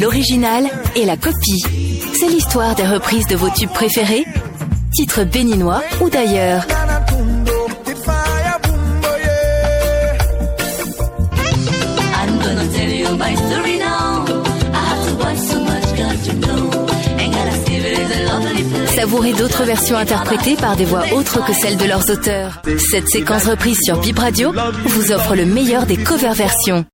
L'original et la copie. C'est l'histoire des reprises de vos tubes préférés, titres béninois ou d'ailleurs. Savourez d'autres versions interprétées par des voix autres que celles de leurs auteurs. Cette séquence reprise sur Bip Radio vous offre le meilleur des cover versions.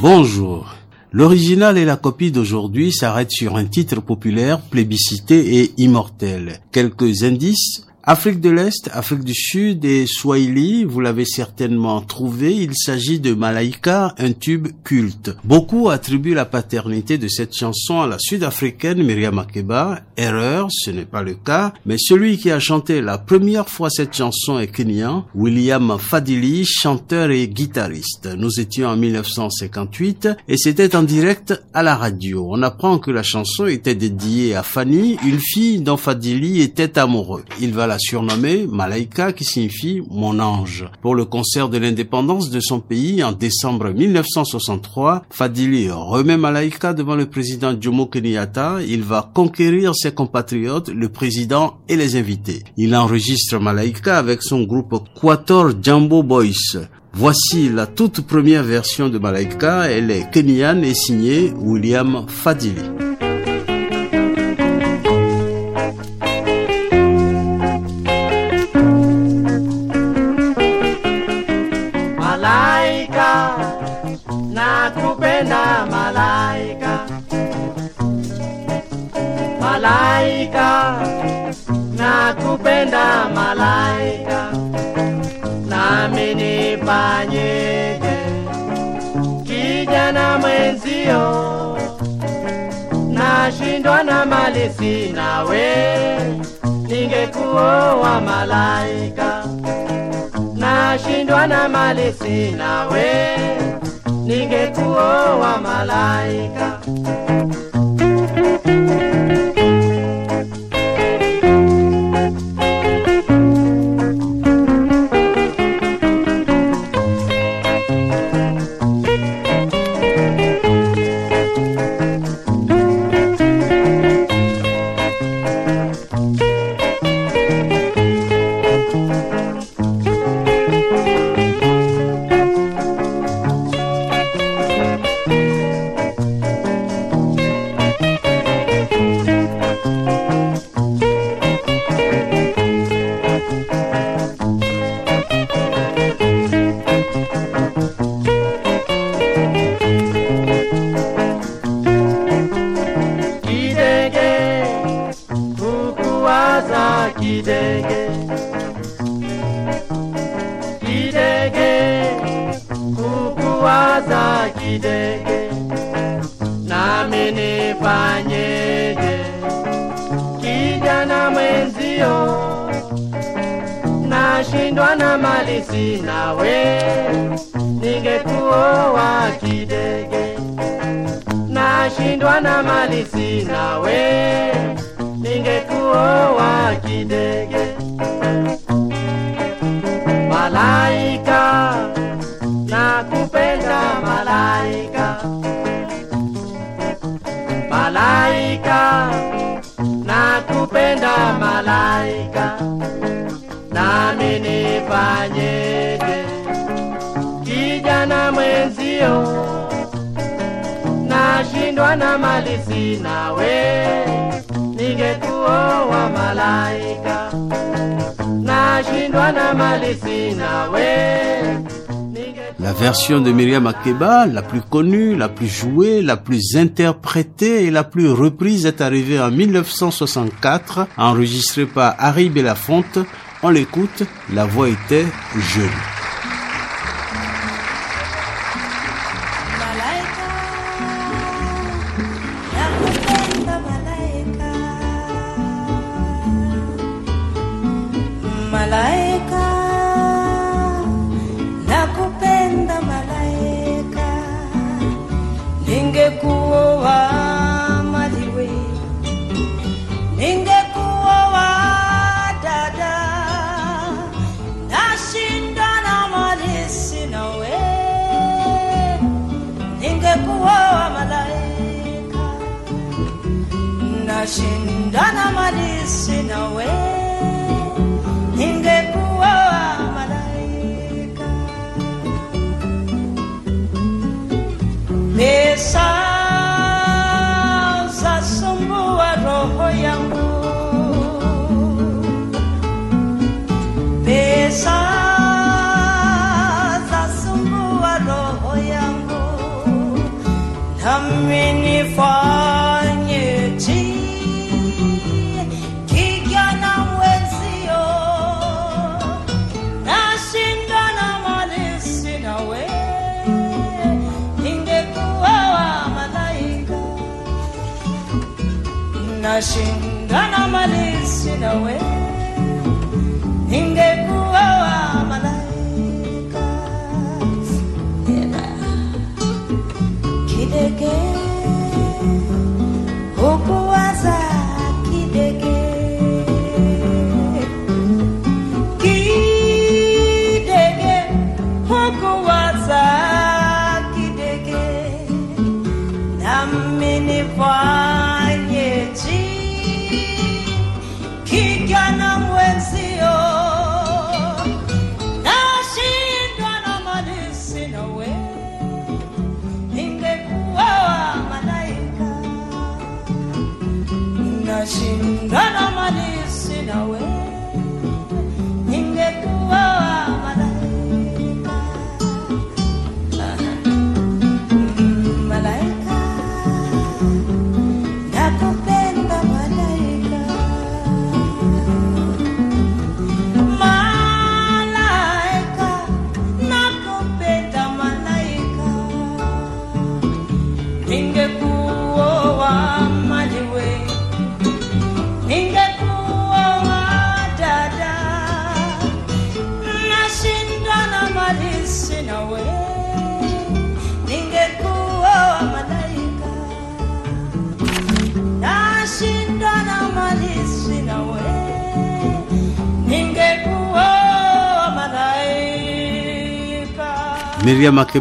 Bonjour. L'original et la copie d'aujourd'hui s'arrêtent sur un titre populaire, plébiscité et immortel. Quelques indices Afrique de l'Est, Afrique du Sud et Swahili, vous l'avez certainement trouvé, il s'agit de Malaika, un tube culte. Beaucoup attribuent la paternité de cette chanson à la sud-africaine Myriam Makeba. Erreur, ce n'est pas le cas, mais celui qui a chanté la première fois cette chanson est kenyan, William Fadili, chanteur et guitariste. Nous étions en 1958 et c'était en direct à la radio. On apprend que la chanson était dédiée à Fanny, une fille dont Fadili était amoureux. Il va la surnommé Malaika qui signifie mon ange. Pour le concert de l'indépendance de son pays en décembre 1963, Fadili remet Malaika devant le président Jomo Kenyatta. Il va conquérir ses compatriotes, le président et les invités. Il enregistre Malaika avec son groupe Quator Jumbo Boys. Voici la toute première version de Malaika. Elle est kenyane et signée William Fadili. Mwenzio nashindwa na mali sina we ningekuoa malaika. Nashindwa na mali sina we ningekuoa malaika nashindwa na mali sina we, ningekuoa kidege. Nashindwa na mali sina we, ningekuoa kidege. Malaika, nakupenda malaika, malaika, nakupenda malaika. La version de Myriam Makeba, la plus connue, la plus jouée, la plus interprétée et la plus reprise est arrivée en 1964, enregistrée par Harry Belafonte. On l'écoute, la voix était jeune. ningekuoa malaika nashindana mali sina we ningekuwa malaika. Pesa zasumbua roho yangu. Pesa zasumbua roho yangu. Nami flashing anomalies in a way.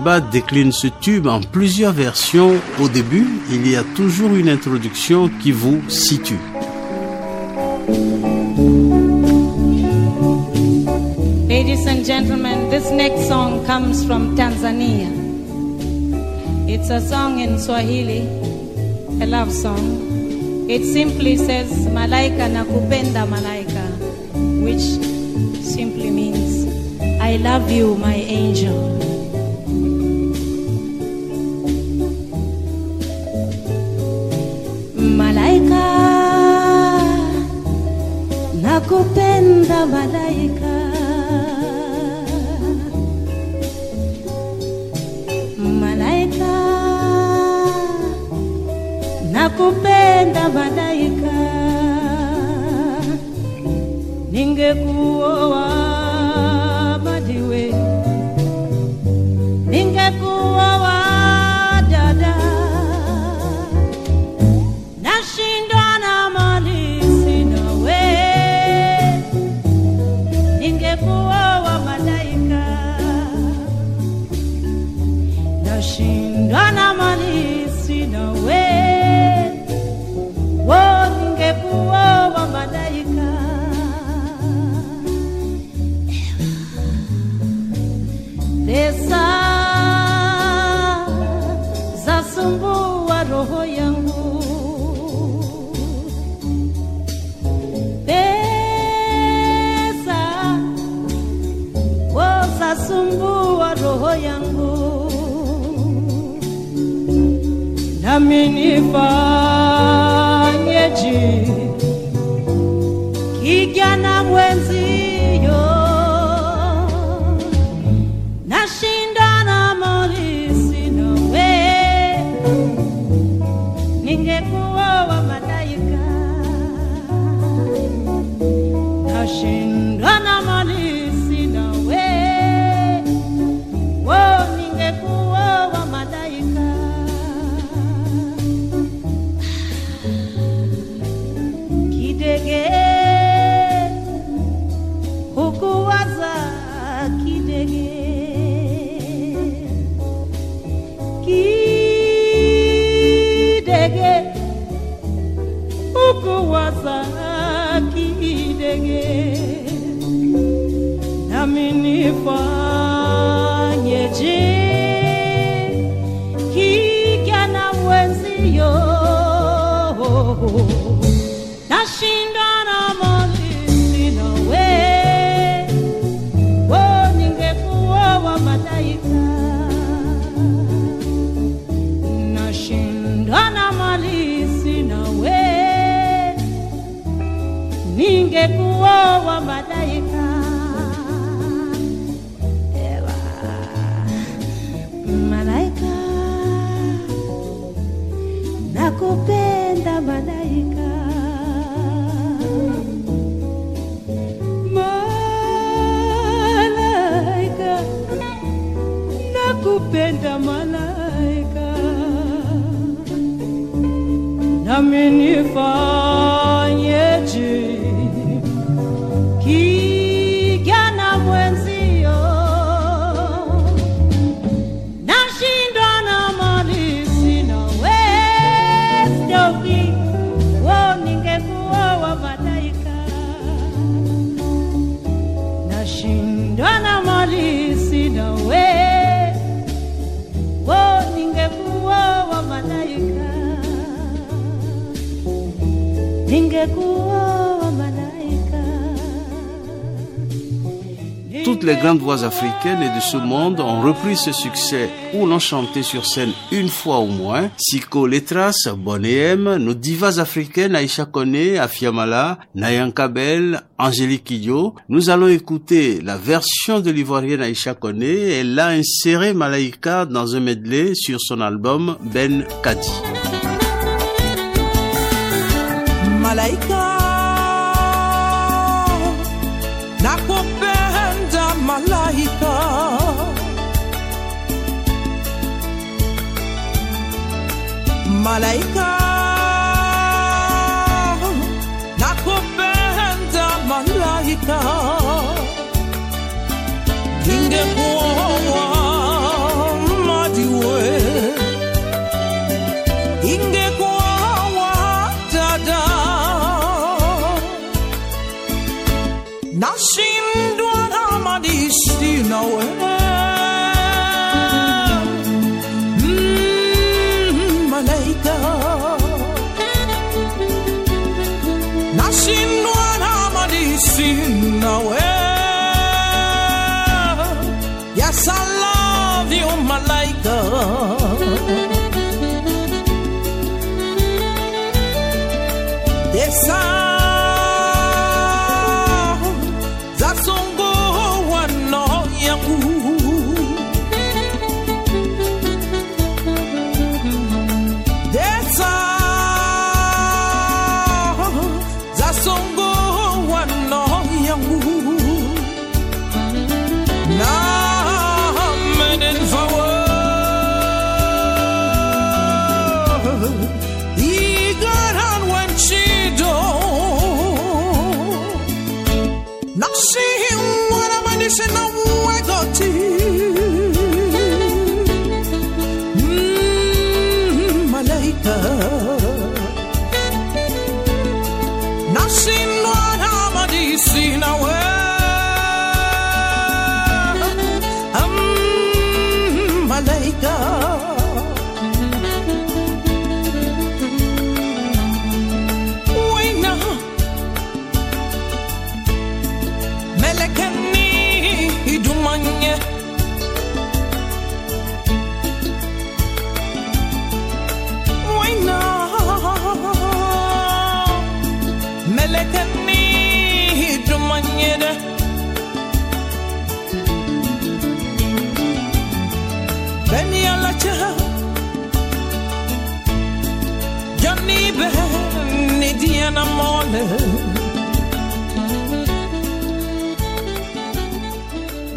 Makeba décline ce tube en plusieurs versions. Au début, il y a toujours une introduction qui vous situe. Ladies and gentlemen, this next song comes from Tanzania. It's a song in Swahili, a love song. It simply says, Malaika nakupenda malaika, which simply means, I love you, my angel. Nakupenda malaika. ingekuwawa kupenda malaika nami nifaa Toutes les grandes voix africaines et de ce monde ont repris ce succès ou l'ont chanté sur scène une fois au moins. Siko Letras, Bonnet M, nos divas africaines Aïcha Kone, Afiamala, Nayan Kabel, Angélique Kidjo. Nous allons écouter la version de l'ivoirienne Aïcha Kone. Elle a inséré Malaika dans un medley sur son album Ben Kadi. Malaika. Nakupenda malaika. Malaika yes i love you malaika See him, what a man is no. lekkani drumanyede Johnny ben ne diyen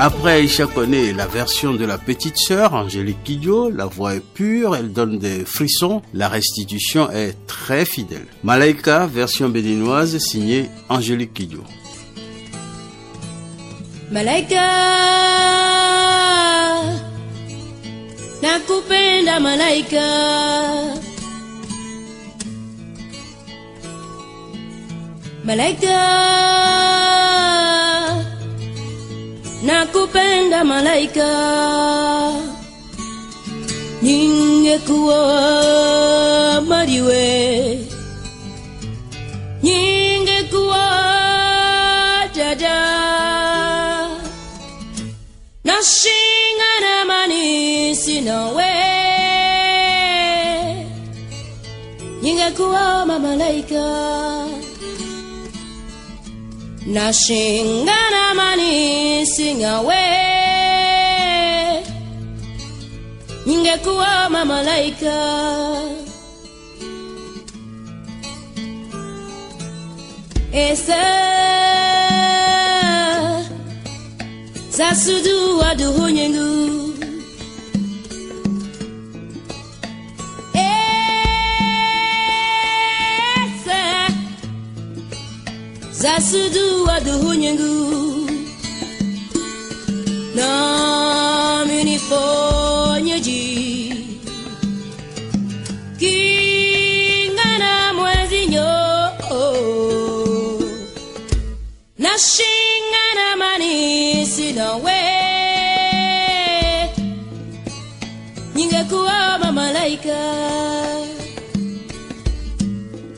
Après Aïcha Kone, la version de la petite sœur, Angélique Kidjo, la voix est pure, elle donne des frissons, la restitution est très fidèle. Malaika, version béninoise, signée Angélique Kidjo. Malaika nakupenda malaika Malaika nakupenda malaika. Ningekuwa mariwe ningekuwa dada nashingana manisi nawe ningekuwa mamalaika. Nashingana manisi sing away. Ningekuwa mamalaika. Esa Sasudu wa duhu nyengu Sasudu wa duhu nyengu na minifonyeji kingana mwezinyo na shingana manisi nawe ningekuwa mamalaika.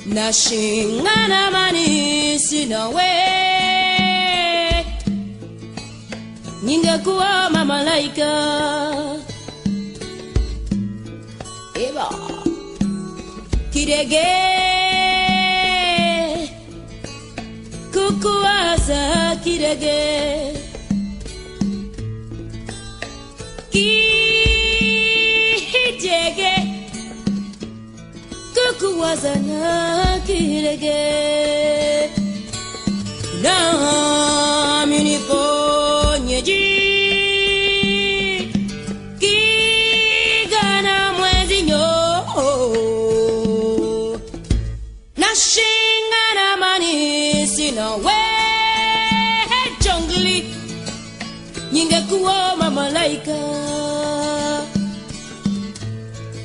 Na shingana manisi nawe ningekuwa mamalaika. Eba kidege kukuwaza kidege kidege kukuwaza na kidege nami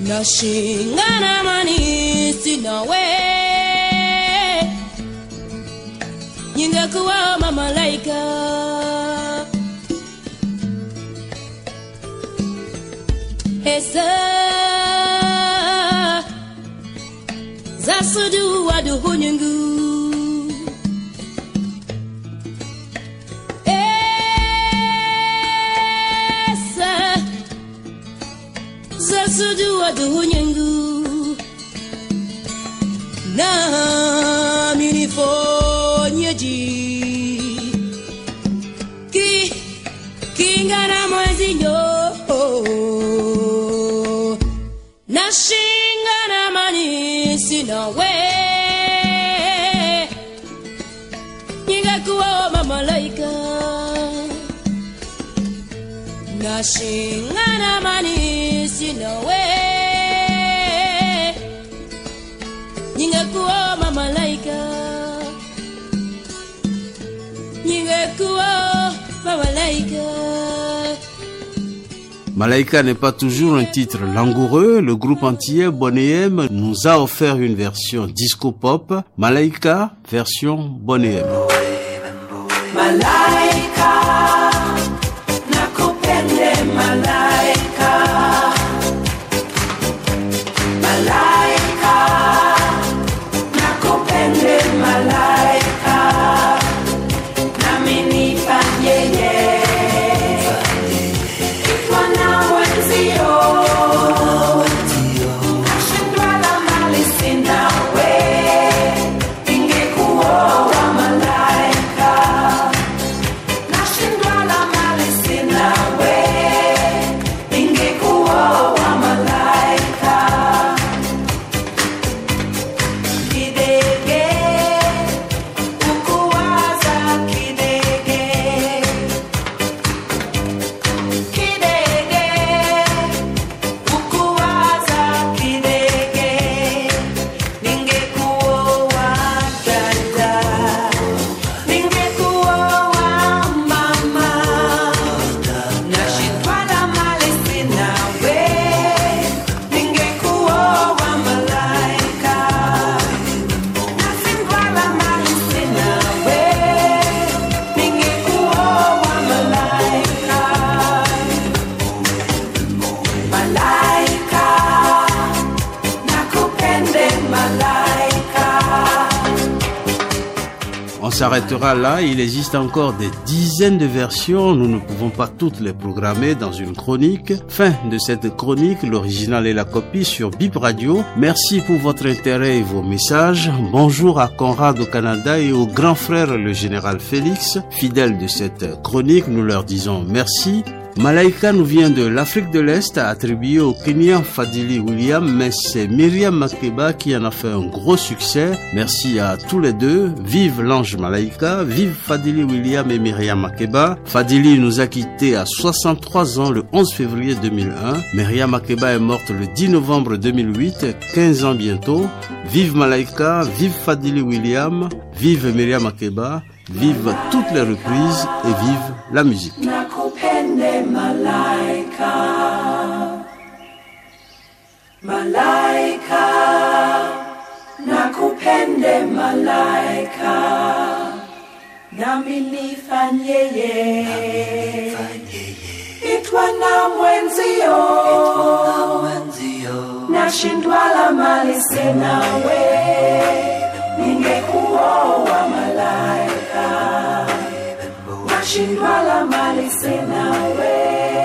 nashingana mani sina we. Ningekuwa mamalaika esa za sudu waduhu mamalaika. Malaika n'est pas toujours un titre langoureux. Le groupe entier Bonéem nous a offert une version disco pop. Malaika, version la la s'arrêtera là. Il existe encore des dizaines de versions. Nous ne pouvons pas toutes les programmer dans une chronique. Fin de cette chronique, l'original et la copie sur Bip Radio. Merci pour votre intérêt et vos messages. Bonjour à Conrad au Canada et au grand frère le général Félix. Fidèles de cette chronique, nous leur disons merci Malaika nous vient de l'Afrique de l'Est, attribué au Kenyan Fadili William, mais c'est Myriam Makeba qui en a fait un gros succès. Merci à tous les deux. Vive l'ange Malaika, vive Fadili William et Myriam Makeba. Fadili nous a quittés à 63 ans le 11 février 2001. Myriam Makeba est morte le 10 novembre 2008, 15 ans bientôt. Vive Malaika, vive Fadili William, vive Myriam Makeba, vive toutes les reprises et vive la musique. Nakupende malaika malaika. Nakupende malaika. Nami nifanyeye itwa na mwenzio. Nashindwa la mali sinawe ningekuoa malaika Shibala Mali Sinawe.